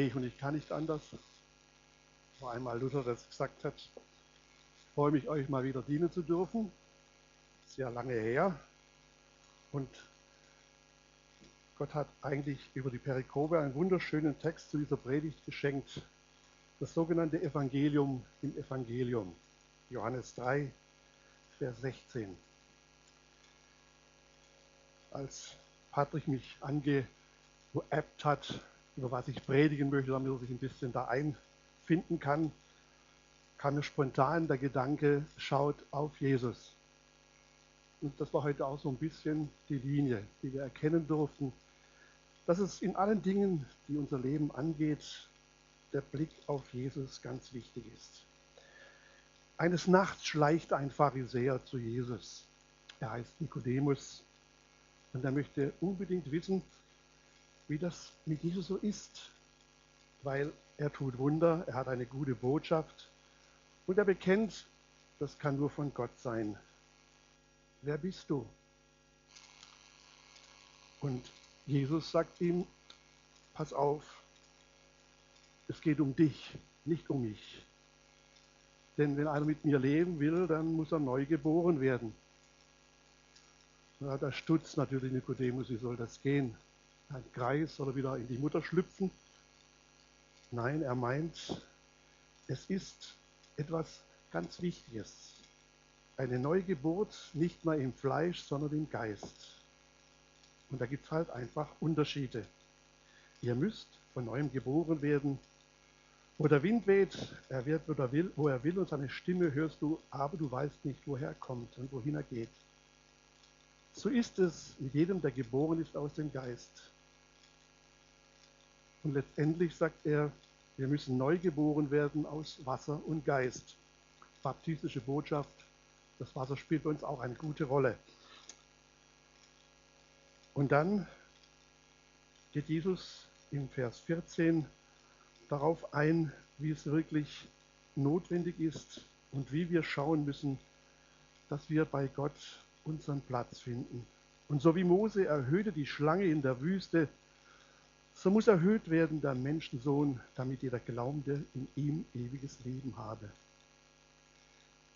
ich und ich kann nicht anders. Wo einmal Luther das gesagt hat, ich freue mich, euch mal wieder dienen zu dürfen. Sehr lange her. Und Gott hat eigentlich über die Perikope einen wunderschönen Text zu dieser Predigt geschenkt. Das sogenannte Evangelium im Evangelium. Johannes 3, Vers 16. Als Patrick mich angeappt hat, über was ich predigen möchte, damit er sich ein bisschen da einfinden kann, kam mir spontan der Gedanke, schaut auf Jesus. Und das war heute auch so ein bisschen die Linie, die wir erkennen durften, dass es in allen Dingen, die unser Leben angeht, der Blick auf Jesus ganz wichtig ist. Eines Nachts schleicht ein Pharisäer zu Jesus. Er heißt Nikodemus und er möchte unbedingt wissen, wie das mit Jesus so ist, weil er tut Wunder, er hat eine gute Botschaft und er bekennt, das kann nur von Gott sein. Wer bist du? Und Jesus sagt ihm, pass auf, es geht um dich, nicht um mich. Denn wenn einer mit mir leben will, dann muss er neu geboren werden. Da stutzt natürlich Nikodemus, wie soll das gehen? Ein Kreis oder wieder in die Mutter schlüpfen. Nein, er meint, es ist etwas ganz Wichtiges. Eine Neugeburt nicht mehr im Fleisch, sondern im Geist. Und da gibt es halt einfach Unterschiede. Ihr müsst von neuem geboren werden. Wo der Wind weht, er wird, wo er will, wo er will und seine Stimme hörst du, aber du weißt nicht, woher er kommt und wohin er geht. So ist es mit jedem, der geboren ist aus dem Geist. Und letztendlich sagt er, wir müssen neu geboren werden aus Wasser und Geist. Baptistische Botschaft, das Wasser spielt bei uns auch eine gute Rolle. Und dann geht Jesus im Vers 14 darauf ein, wie es wirklich notwendig ist und wie wir schauen müssen, dass wir bei Gott unseren Platz finden. Und so wie Mose erhöhte die Schlange in der Wüste, so muss erhöht werden der Menschensohn, damit jeder Glaubende in ihm ewiges Leben habe.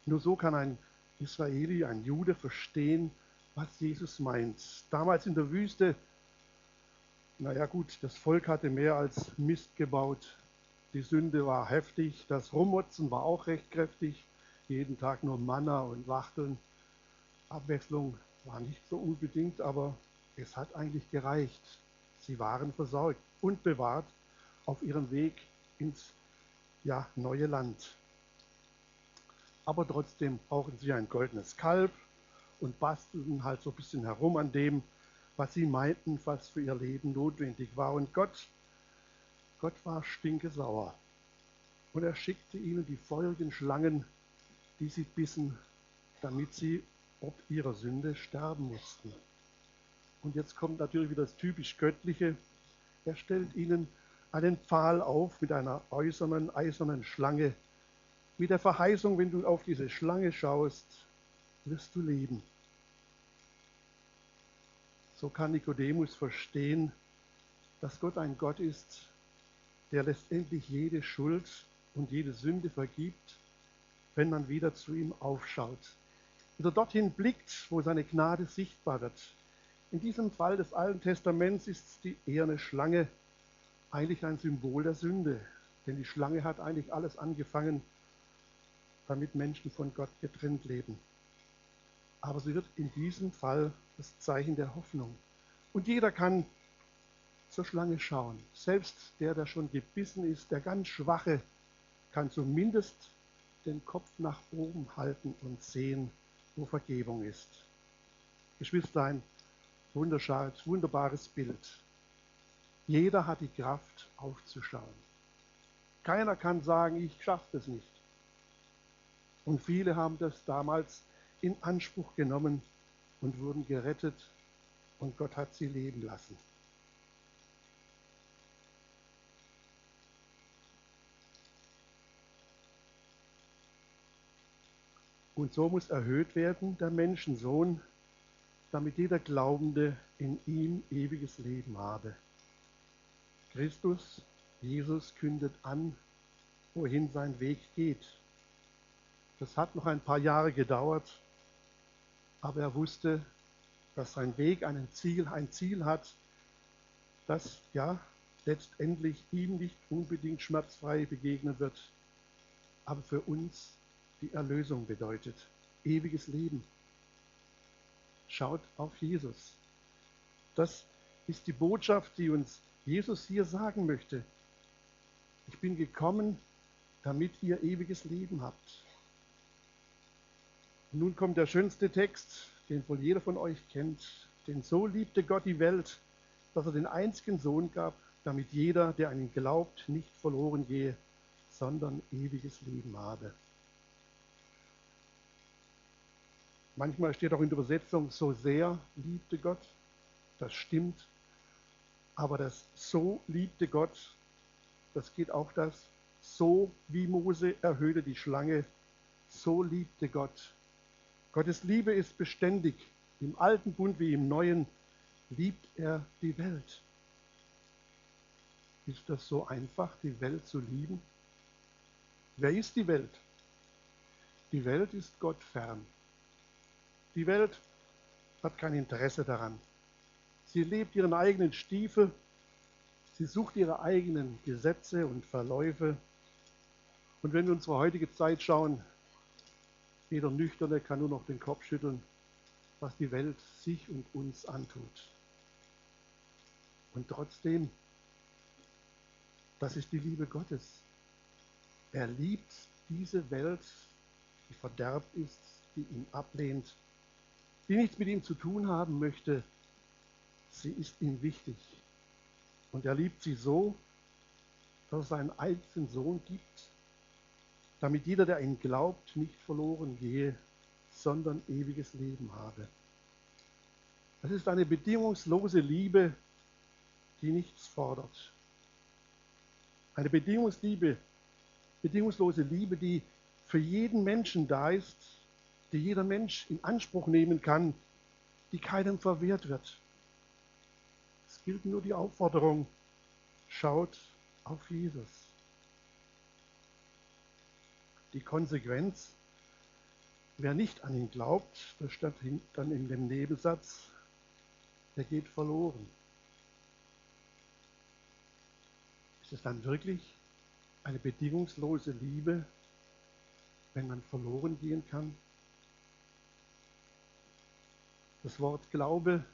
Nur so kann ein Israeli, ein Jude verstehen, was Jesus meint. Damals in der Wüste, naja gut, das Volk hatte mehr als Mist gebaut. Die Sünde war heftig, das Rummotzen war auch recht kräftig. Jeden Tag nur Manna und Wachteln. Abwechslung war nicht so unbedingt, aber es hat eigentlich gereicht. Sie waren versorgt und bewahrt auf ihrem Weg ins ja, neue Land. Aber trotzdem brauchen sie ein goldenes Kalb und bastelten halt so ein bisschen herum an dem, was sie meinten, was für ihr Leben notwendig war. Und Gott, Gott war stinkesauer. Und er schickte ihnen die feurigen Schlangen, die sie bissen, damit sie ob ihrer Sünde sterben mussten. Und jetzt kommt natürlich wieder das typisch Göttliche. Er stellt ihnen einen Pfahl auf mit einer äußeren, eisernen Schlange. Mit der Verheißung, wenn du auf diese Schlange schaust, wirst du leben. So kann Nikodemus verstehen, dass Gott ein Gott ist, der letztendlich jede Schuld und jede Sünde vergibt, wenn man wieder zu ihm aufschaut. Wieder dorthin blickt, wo seine Gnade sichtbar wird. In diesem Fall des Alten Testaments ist die eherne Schlange eigentlich ein Symbol der Sünde. Denn die Schlange hat eigentlich alles angefangen, damit Menschen von Gott getrennt leben. Aber sie wird in diesem Fall das Zeichen der Hoffnung. Und jeder kann zur Schlange schauen. Selbst der, der schon gebissen ist, der ganz Schwache, kann zumindest den Kopf nach oben halten und sehen, wo Vergebung ist. Geschwisterlein, Wunderschönes, wunderbares Bild. Jeder hat die Kraft aufzuschauen. Keiner kann sagen, ich schaffe das nicht. Und viele haben das damals in Anspruch genommen und wurden gerettet und Gott hat sie leben lassen. Und so muss erhöht werden der Menschensohn, damit jeder Glaubende in ihm ewiges Leben habe. Christus Jesus kündet an, wohin sein Weg geht. Das hat noch ein paar Jahre gedauert, aber er wusste, dass sein Weg ein Ziel, ein Ziel hat, das ja letztendlich ihm nicht unbedingt schmerzfrei begegnen wird, aber für uns die Erlösung bedeutet, ewiges Leben. Schaut auf Jesus. Das ist die Botschaft, die uns Jesus hier sagen möchte. Ich bin gekommen, damit ihr ewiges Leben habt. Und nun kommt der schönste Text, den wohl jeder von euch kennt. Denn so liebte Gott die Welt, dass er den einzigen Sohn gab, damit jeder, der an ihn glaubt, nicht verloren gehe, sondern ewiges Leben habe. Manchmal steht auch in der Übersetzung, so sehr liebte Gott. Das stimmt. Aber das so liebte Gott, das geht auch das, so wie Mose erhöhte die Schlange, so liebte Gott. Gottes Liebe ist beständig. Im alten Bund wie im neuen liebt er die Welt. Ist das so einfach, die Welt zu lieben? Wer ist die Welt? Die Welt ist Gott fern. Die Welt hat kein Interesse daran. Sie lebt ihren eigenen Stiefel, sie sucht ihre eigenen Gesetze und Verläufe. Und wenn wir unsere heutige Zeit schauen, jeder Nüchterne kann nur noch den Kopf schütteln, was die Welt sich und uns antut. Und trotzdem das ist die Liebe Gottes. Er liebt diese Welt, die verderbt ist, die ihn ablehnt, die nichts mit ihm zu tun haben möchte. Sie ist ihm wichtig. Und er liebt sie so, dass es seinen einzigen Sohn gibt, damit jeder, der ihn glaubt, nicht verloren gehe, sondern ewiges Leben habe. Das ist eine bedingungslose Liebe, die nichts fordert, eine bedingungslose Liebe, die für jeden Menschen da ist, die jeder Mensch in Anspruch nehmen kann, die keinem verwehrt wird. Es gilt nur die Aufforderung, schaut auf Jesus. Die Konsequenz, wer nicht an ihn glaubt, das stand dann in dem Nebensatz, der geht verloren. Ist es dann wirklich eine bedingungslose Liebe, wenn man verloren gehen kann? Das Wort Glaube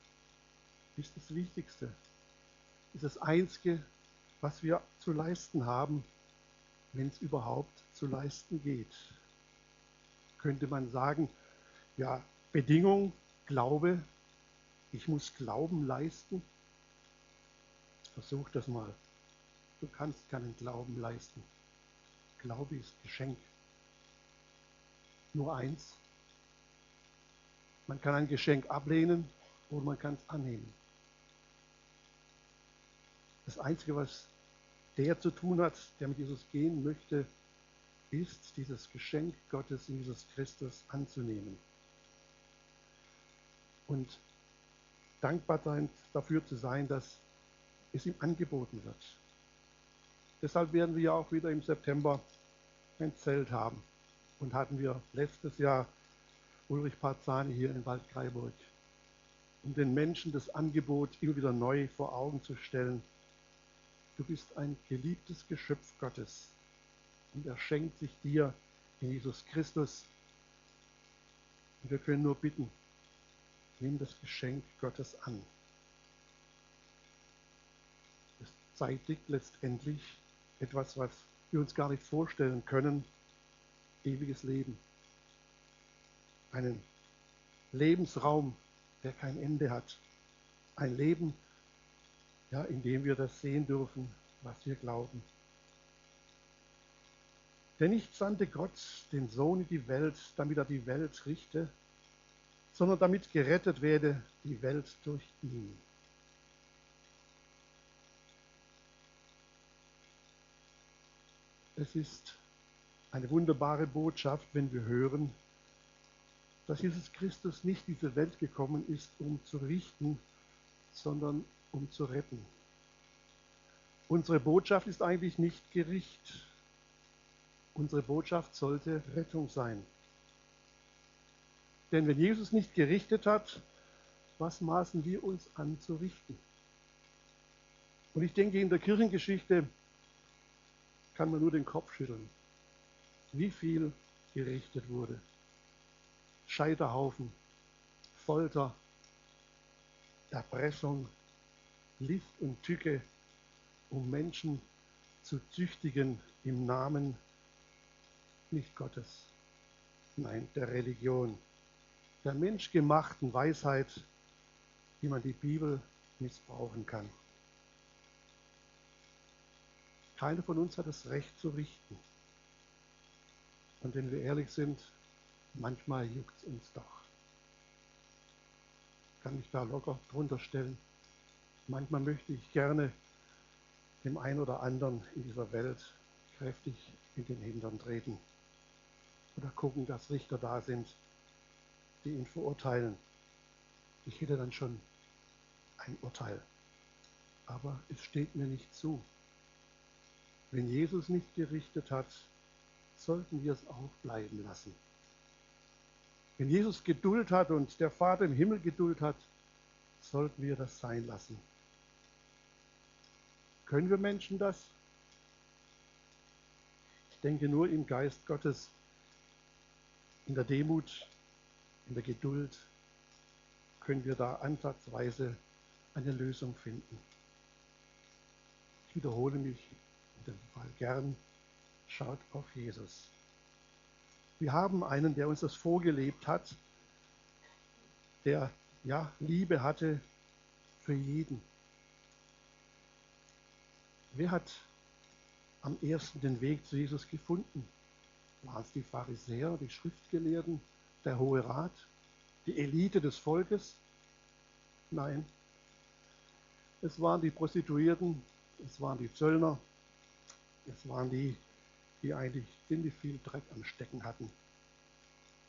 ist das Wichtigste, ist das Einzige, was wir zu leisten haben, wenn es überhaupt zu leisten geht. Könnte man sagen, ja, Bedingung, Glaube, ich muss Glauben leisten. Versuch das mal. Du kannst keinen Glauben leisten. Glaube ist Geschenk. Nur eins. Man kann ein Geschenk ablehnen oder man kann es annehmen. Das Einzige, was der zu tun hat, der mit Jesus gehen möchte, ist, dieses Geschenk Gottes in Jesus Christus anzunehmen. Und dankbar dafür zu sein, dass es ihm angeboten wird. Deshalb werden wir auch wieder im September ein Zelt haben. Und hatten wir letztes Jahr Ulrich Parzani hier in Waldkraiburg, um den Menschen das Angebot immer wieder neu vor Augen zu stellen. Du bist ein geliebtes Geschöpf Gottes und er schenkt sich dir in Jesus Christus. Und wir können nur bitten, nimm das Geschenk Gottes an. Es zeitigt letztendlich, etwas, was wir uns gar nicht vorstellen können, ewiges Leben. Einen Lebensraum, der kein Ende hat. Ein Leben, ja, in dem wir das sehen dürfen, was wir glauben. Denn nicht sandte Gott den Sohn in die Welt, damit er die Welt richte, sondern damit gerettet werde die Welt durch ihn. Es ist eine wunderbare Botschaft, wenn wir hören, dass Jesus Christus nicht diese Welt gekommen ist, um zu richten, sondern um zu retten. Unsere Botschaft ist eigentlich nicht Gericht. Unsere Botschaft sollte Rettung sein. Denn wenn Jesus nicht gerichtet hat, was maßen wir uns an zu richten? Und ich denke, in der Kirchengeschichte kann man nur den Kopf schütteln, wie viel gerichtet wurde. Scheiterhaufen, Folter, Erpressung, Lift und Tücke, um Menschen zu züchtigen im Namen nicht Gottes, nein, der Religion, der menschgemachten Weisheit, wie man die Bibel missbrauchen kann. Keiner von uns hat das Recht zu richten. Und wenn wir ehrlich sind, manchmal juckt es uns doch. Kann ich da locker drunter stellen. Manchmal möchte ich gerne dem einen oder anderen in dieser Welt kräftig in den Hintern treten. Oder gucken, dass Richter da sind, die ihn verurteilen. Ich hätte dann schon ein Urteil. Aber es steht mir nicht zu. Wenn Jesus nicht gerichtet hat, sollten wir es auch bleiben lassen. Wenn Jesus Geduld hat und der Vater im Himmel Geduld hat, sollten wir das sein lassen. Können wir Menschen das? Ich denke nur im Geist Gottes, in der Demut, in der Geduld können wir da ansatzweise eine Lösung finden. Ich wiederhole mich in dem Fall gern, schaut auf Jesus. Wir haben einen, der uns das vorgelebt hat, der ja Liebe hatte für jeden. Wer hat am ersten den Weg zu Jesus gefunden? Waren es die Pharisäer, die Schriftgelehrten, der Hohe Rat, die Elite des Volkes? Nein. Es waren die Prostituierten, es waren die Zöllner, es waren die, die eigentlich ziemlich viel Dreck am Stecken hatten.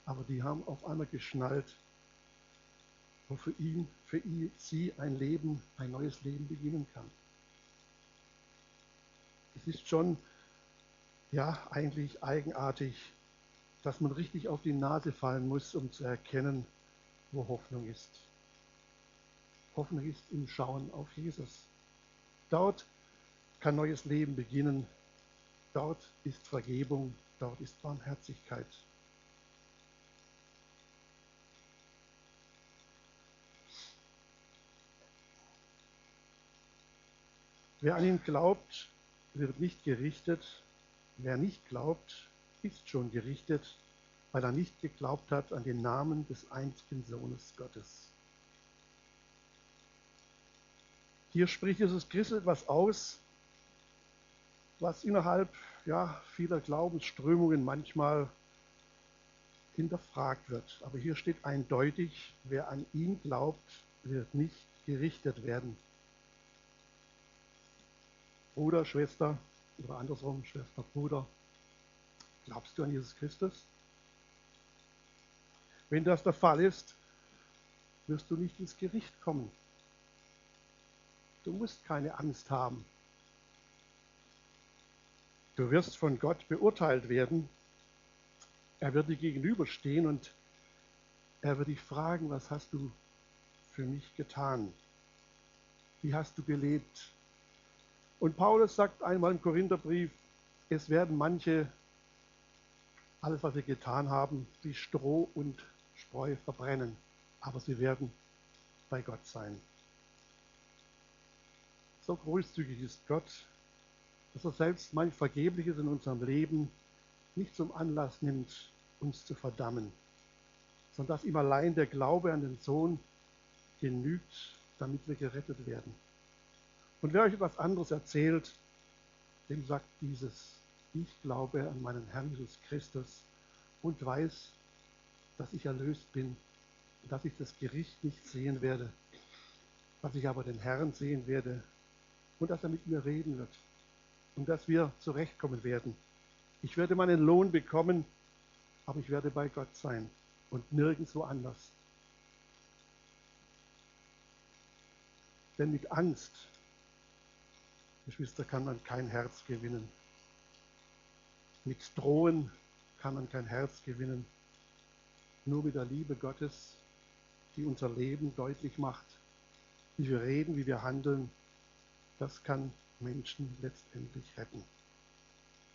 Aber die haben auf einmal geschnallt, wo für ihn, für ihn, sie ein Leben, ein neues Leben beginnen kann. Es ist schon, ja, eigentlich eigenartig, dass man richtig auf die Nase fallen muss, um zu erkennen, wo Hoffnung ist. Hoffnung ist im Schauen auf Jesus. Dort kann neues Leben beginnen. Dort ist Vergebung, dort ist Barmherzigkeit. Wer an ihn glaubt, wird nicht gerichtet. Wer nicht glaubt, ist schon gerichtet, weil er nicht geglaubt hat an den Namen des einzigen Sohnes Gottes. Hier spricht Jesus Christus etwas aus, was innerhalb ja, vieler Glaubensströmungen manchmal hinterfragt wird. Aber hier steht eindeutig, wer an ihn glaubt, wird nicht gerichtet werden. Bruder, Schwester oder andersrum, Schwester, Bruder, glaubst du an Jesus Christus? Wenn das der Fall ist, wirst du nicht ins Gericht kommen. Du musst keine Angst haben. Du wirst von Gott beurteilt werden. Er wird dir gegenüberstehen und er wird dich fragen, was hast du für mich getan? Wie hast du gelebt? Und Paulus sagt einmal im Korintherbrief, es werden manche alles, was sie getan haben, wie Stroh und Spreu verbrennen, aber sie werden bei Gott sein. So großzügig ist Gott, dass er selbst manch Vergebliches in unserem Leben nicht zum Anlass nimmt, uns zu verdammen, sondern dass ihm allein der Glaube an den Sohn genügt, damit wir gerettet werden. Und wer euch etwas anderes erzählt, dem sagt dieses, ich glaube an meinen Herrn Jesus Christus und weiß, dass ich erlöst bin, dass ich das Gericht nicht sehen werde, dass ich aber den Herrn sehen werde und dass er mit mir reden wird und dass wir zurechtkommen werden. Ich werde meinen Lohn bekommen, aber ich werde bei Gott sein und nirgendwo anders. Denn mit Angst Geschwister, kann man kein Herz gewinnen. Mit Drohen kann man kein Herz gewinnen. Nur mit der Liebe Gottes, die unser Leben deutlich macht, wie wir reden, wie wir handeln, das kann Menschen letztendlich retten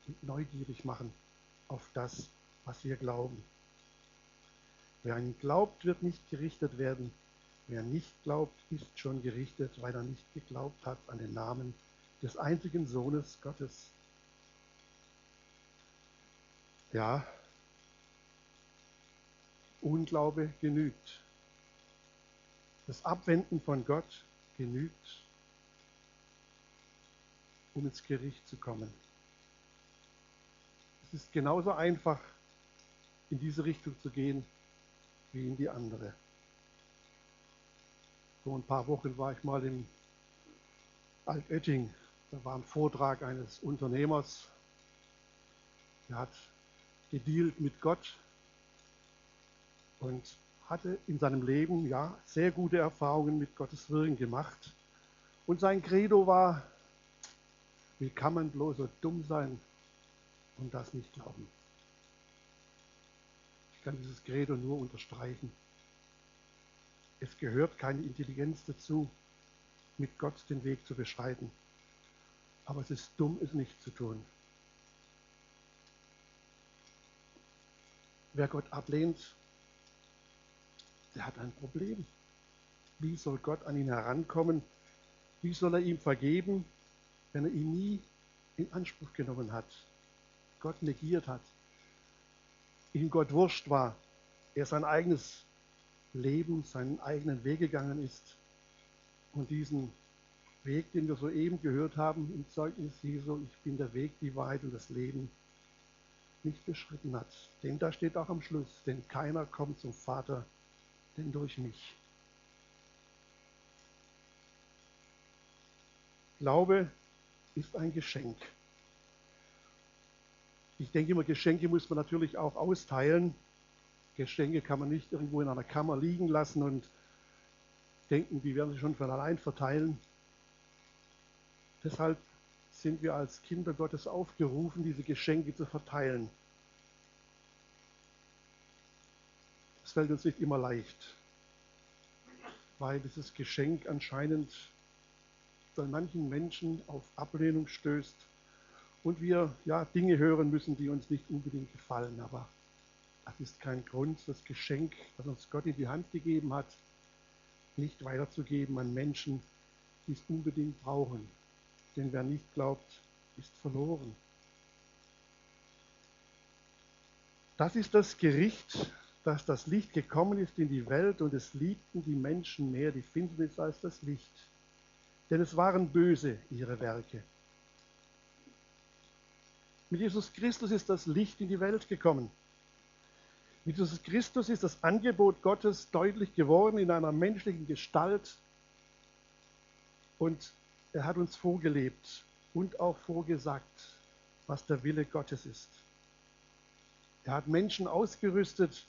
und neugierig machen auf das, was wir glauben. Wer ihn glaubt, wird nicht gerichtet werden. Wer nicht glaubt, ist schon gerichtet, weil er nicht geglaubt hat an den Namen des einzigen Sohnes Gottes. Ja, Unglaube genügt. Das Abwenden von Gott genügt, um ins Gericht zu kommen. Es ist genauso einfach, in diese Richtung zu gehen, wie in die andere. Vor ein paar Wochen war ich mal in Altötting. Da war ein Vortrag eines Unternehmers, der hat gedealt mit Gott und hatte in seinem Leben ja sehr gute Erfahrungen mit Gottes Wirken gemacht. Und sein Credo war, wie kann man bloß so dumm sein und das nicht glauben? Ich kann dieses Credo nur unterstreichen. Es gehört keine Intelligenz dazu, mit Gott den Weg zu beschreiten. Aber es ist dumm, es nicht zu tun. Wer Gott ablehnt, der hat ein Problem. Wie soll Gott an ihn herankommen? Wie soll er ihm vergeben, wenn er ihn nie in Anspruch genommen hat, Gott negiert hat, ihm Gott wurscht war, er sein eigenes Leben, seinen eigenen Weg gegangen ist und diesen Weg, den wir soeben gehört haben im Zeugnis Jesu, ich bin der Weg, die Wahrheit und das Leben, nicht beschritten hat. Denn da steht auch am Schluss, denn keiner kommt zum Vater, denn durch mich. Glaube ist ein Geschenk. Ich denke immer, Geschenke muss man natürlich auch austeilen. Geschenke kann man nicht irgendwo in einer Kammer liegen lassen und denken, die werden sich schon von allein verteilen. Deshalb sind wir als Kinder Gottes aufgerufen, diese Geschenke zu verteilen. Es fällt uns nicht immer leicht, weil dieses Geschenk anscheinend bei manchen Menschen auf Ablehnung stößt und wir ja Dinge hören müssen, die uns nicht unbedingt gefallen. Aber das ist kein Grund, das Geschenk, das uns Gott in die Hand gegeben hat, nicht weiterzugeben an Menschen, die es unbedingt brauchen. Denn wer nicht glaubt, ist verloren. Das ist das Gericht, dass das Licht gekommen ist in die Welt und es liebten die Menschen mehr die Finsternis als das Licht. Denn es waren böse ihre Werke. Mit Jesus Christus ist das Licht in die Welt gekommen. Mit Jesus Christus ist das Angebot Gottes deutlich geworden in einer menschlichen Gestalt. Und er hat uns vorgelebt und auch vorgesagt, was der Wille Gottes ist. Er hat Menschen ausgerüstet,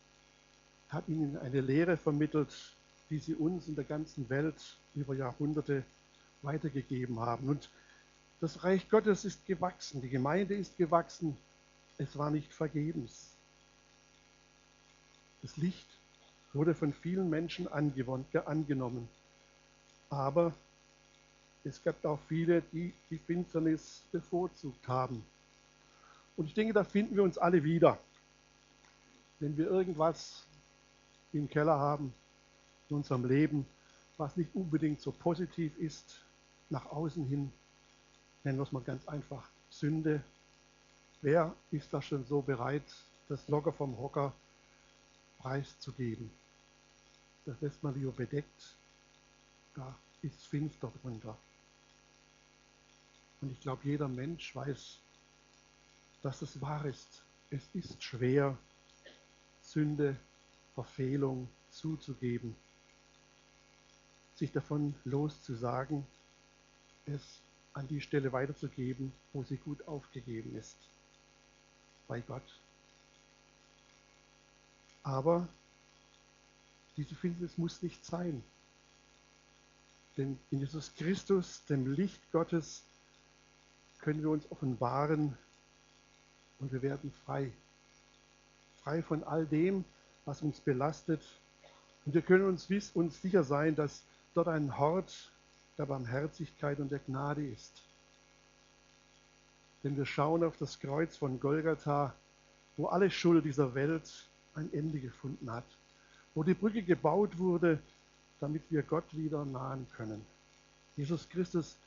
hat ihnen eine Lehre vermittelt, die sie uns in der ganzen Welt über Jahrhunderte weitergegeben haben. Und das Reich Gottes ist gewachsen, die Gemeinde ist gewachsen, es war nicht vergebens. Das Licht wurde von vielen Menschen angenommen, aber es gab auch viele, die die Finsternis bevorzugt haben. Und ich denke, da finden wir uns alle wieder. Wenn wir irgendwas im Keller haben in unserem Leben, was nicht unbedingt so positiv ist, nach außen hin, nennen wir es mal ganz einfach, Sünde. Wer ist da schon so bereit, das locker vom Hocker preiszugeben? Das lässt man lieber bedeckt. Da ist finster drunter. Und ich glaube, jeder Mensch weiß, dass es wahr ist. Es ist schwer, Sünde, Verfehlung zuzugeben, sich davon loszusagen, es an die Stelle weiterzugeben, wo sie gut aufgegeben ist, bei Gott. Aber diese Finsternis muss nicht sein. Denn in Jesus Christus, dem Licht Gottes, können wir uns offenbaren und wir werden frei. Frei von all dem, was uns belastet. Und wir können uns, uns sicher sein, dass dort ein Hort der Barmherzigkeit und der Gnade ist. Denn wir schauen auf das Kreuz von Golgatha, wo alle Schuld dieser Welt ein Ende gefunden hat, wo die Brücke gebaut wurde, damit wir Gott wieder nahen können. Jesus Christus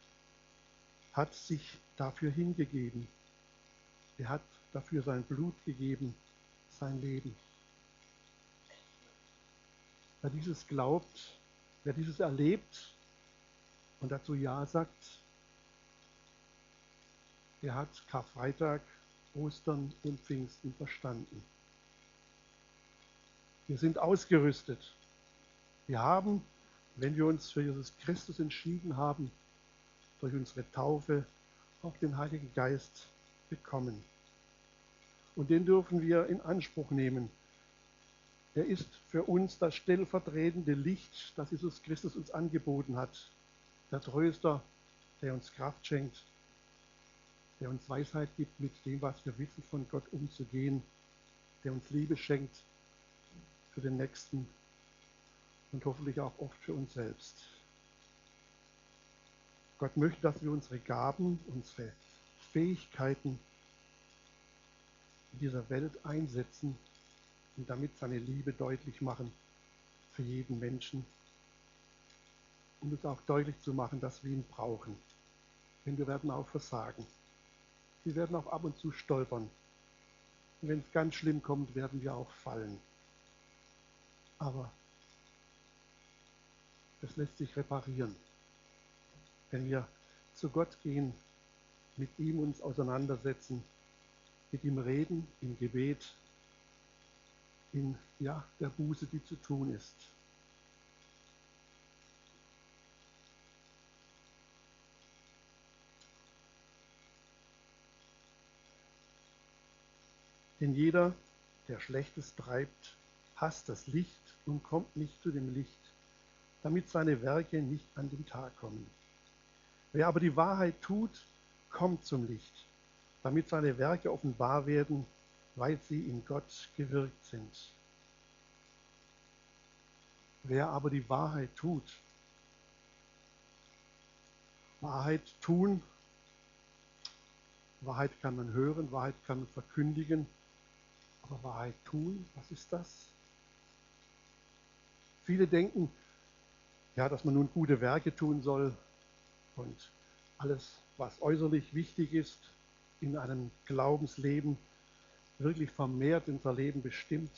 hat sich dafür hingegeben. Er hat dafür sein Blut gegeben, sein Leben. Wer dieses glaubt, wer dieses erlebt und dazu Ja sagt, der hat Karfreitag, Ostern und Pfingsten verstanden. Wir sind ausgerüstet. Wir haben, wenn wir uns für Jesus Christus entschieden haben, durch unsere Taufe auch den Heiligen Geist bekommen. Und den dürfen wir in Anspruch nehmen. Er ist für uns das stellvertretende Licht, das Jesus Christus uns angeboten hat. Der Tröster, der uns Kraft schenkt, der uns Weisheit gibt, mit dem, was wir wissen, von Gott umzugehen, der uns Liebe schenkt für den Nächsten und hoffentlich auch oft für uns selbst. Gott möchte, dass wir unsere Gaben, unsere Fähigkeiten in dieser Welt einsetzen und damit seine Liebe deutlich machen für jeden Menschen. Und uns auch deutlich zu machen, dass wir ihn brauchen. Denn wir werden auch versagen. Wir werden auch ab und zu stolpern. Und wenn es ganz schlimm kommt, werden wir auch fallen. Aber das lässt sich reparieren wenn wir zu Gott gehen, mit ihm uns auseinandersetzen, mit ihm reden, im Gebet, in ja, der Buße, die zu tun ist. Denn jeder, der Schlechtes treibt, hasst das Licht und kommt nicht zu dem Licht, damit seine Werke nicht an den Tag kommen. Wer aber die Wahrheit tut, kommt zum Licht, damit seine Werke offenbar werden, weil sie in Gott gewirkt sind. Wer aber die Wahrheit tut, Wahrheit tun, Wahrheit kann man hören, Wahrheit kann man verkündigen, aber Wahrheit tun, was ist das? Viele denken, ja, dass man nun gute Werke tun soll, und alles, was äußerlich wichtig ist in einem Glaubensleben, wirklich vermehrt unser Leben bestimmt.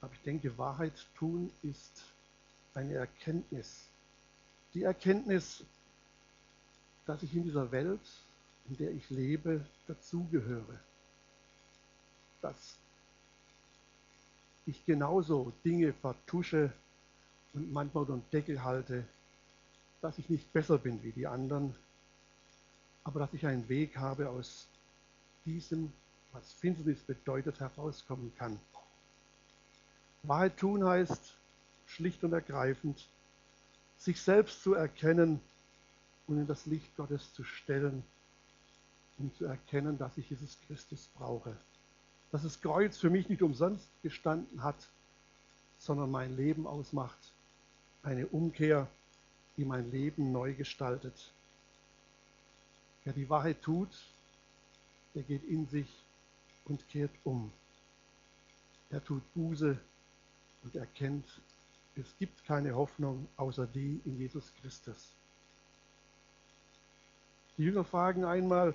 Aber ich denke, Wahrheit tun ist eine Erkenntnis. Die Erkenntnis, dass ich in dieser Welt, in der ich lebe, dazugehöre. Dass ich genauso Dinge vertusche und manchmal unter den Deckel halte, dass ich nicht besser bin wie die anderen, aber dass ich einen Weg habe, aus diesem, was Finsternis bedeutet, herauskommen kann. Wahrheit tun heißt schlicht und ergreifend, sich selbst zu erkennen und in das Licht Gottes zu stellen, um zu erkennen, dass ich Jesus Christus brauche. Dass das Kreuz für mich nicht umsonst gestanden hat, sondern mein Leben ausmacht. Eine Umkehr die mein Leben neu gestaltet. Wer die Wahrheit tut, der geht in sich und kehrt um. Er tut Buße und erkennt, es gibt keine Hoffnung außer die in Jesus Christus. Die Jünger fragen einmal,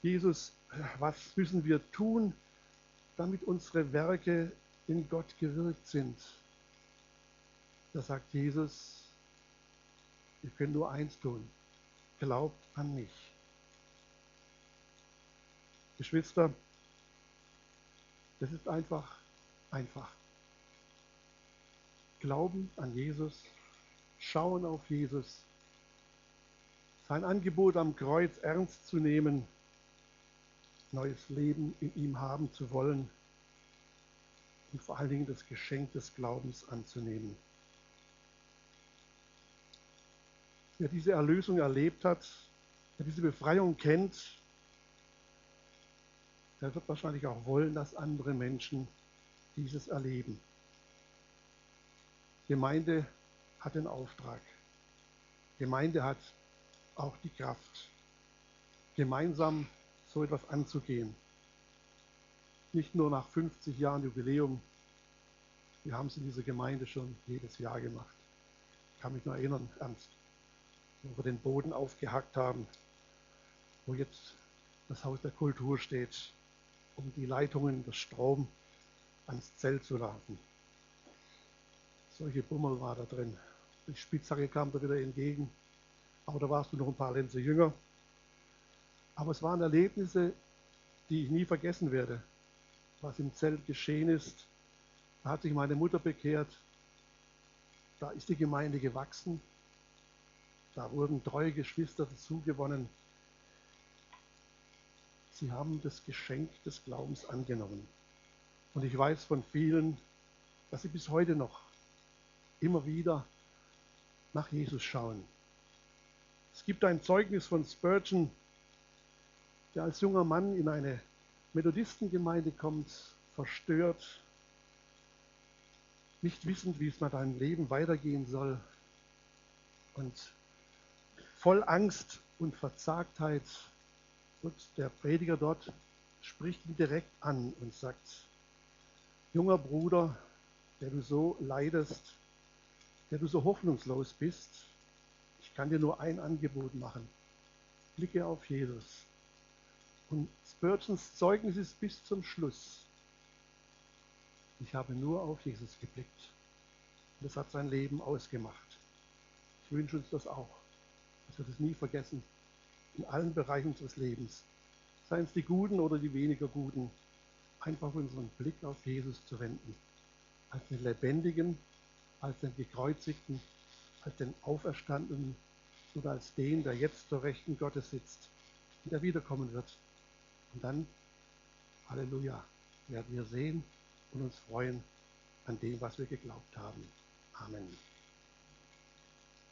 Jesus, was müssen wir tun, damit unsere Werke in Gott gewirkt sind? Da sagt Jesus, Ihr könnt nur eins tun. Glaubt an mich. Geschwister, das ist einfach, einfach. Glauben an Jesus, schauen auf Jesus, sein Angebot am Kreuz ernst zu nehmen, neues Leben in ihm haben zu wollen und vor allen Dingen das Geschenk des Glaubens anzunehmen. Wer diese Erlösung erlebt hat, der diese Befreiung kennt, der wird wahrscheinlich auch wollen, dass andere Menschen dieses erleben. Gemeinde hat den Auftrag. Gemeinde hat auch die Kraft, gemeinsam so etwas anzugehen. Nicht nur nach 50 Jahren Jubiläum. Wir haben es in dieser Gemeinde schon jedes Jahr gemacht. Ich kann mich nur erinnern, Ernst, wo wir den Boden aufgehackt haben, wo jetzt das Haus der Kultur steht, um die Leitungen, des Strom ans Zelt zu laden. Solche Bummel war da drin. Die Spitzhacke kam da wieder entgegen, aber da warst du noch ein paar Lenze jünger. Aber es waren Erlebnisse, die ich nie vergessen werde, was im Zelt geschehen ist. Da hat sich meine Mutter bekehrt, da ist die Gemeinde gewachsen, da wurden treue Geschwister dazugewonnen. Sie haben das Geschenk des Glaubens angenommen. Und ich weiß von vielen, dass sie bis heute noch immer wieder nach Jesus schauen. Es gibt ein Zeugnis von Spurgeon, der als junger Mann in eine Methodistengemeinde kommt, verstört, nicht wissend, wie es mit seinem Leben weitergehen soll und voll Angst und Verzagtheit und der Prediger dort spricht ihn direkt an und sagt, junger Bruder, der du so leidest, der du so hoffnungslos bist, ich kann dir nur ein Angebot machen. Blicke auf Jesus. Und Spurgeons Zeugnis ist bis zum Schluss. Ich habe nur auf Jesus geblickt. Und das hat sein Leben ausgemacht. Ich wünsche uns das auch, dass wir das nie vergessen, in allen Bereichen unseres Lebens, seien es die guten oder die weniger guten, einfach unseren Blick auf Jesus zu wenden, als den lebendigen, als den gekreuzigten, als den auferstandenen oder als den, der jetzt zur Rechten Gottes sitzt und der wiederkommen wird. Und dann, Halleluja, werden wir sehen und uns freuen an dem, was wir geglaubt haben. Amen.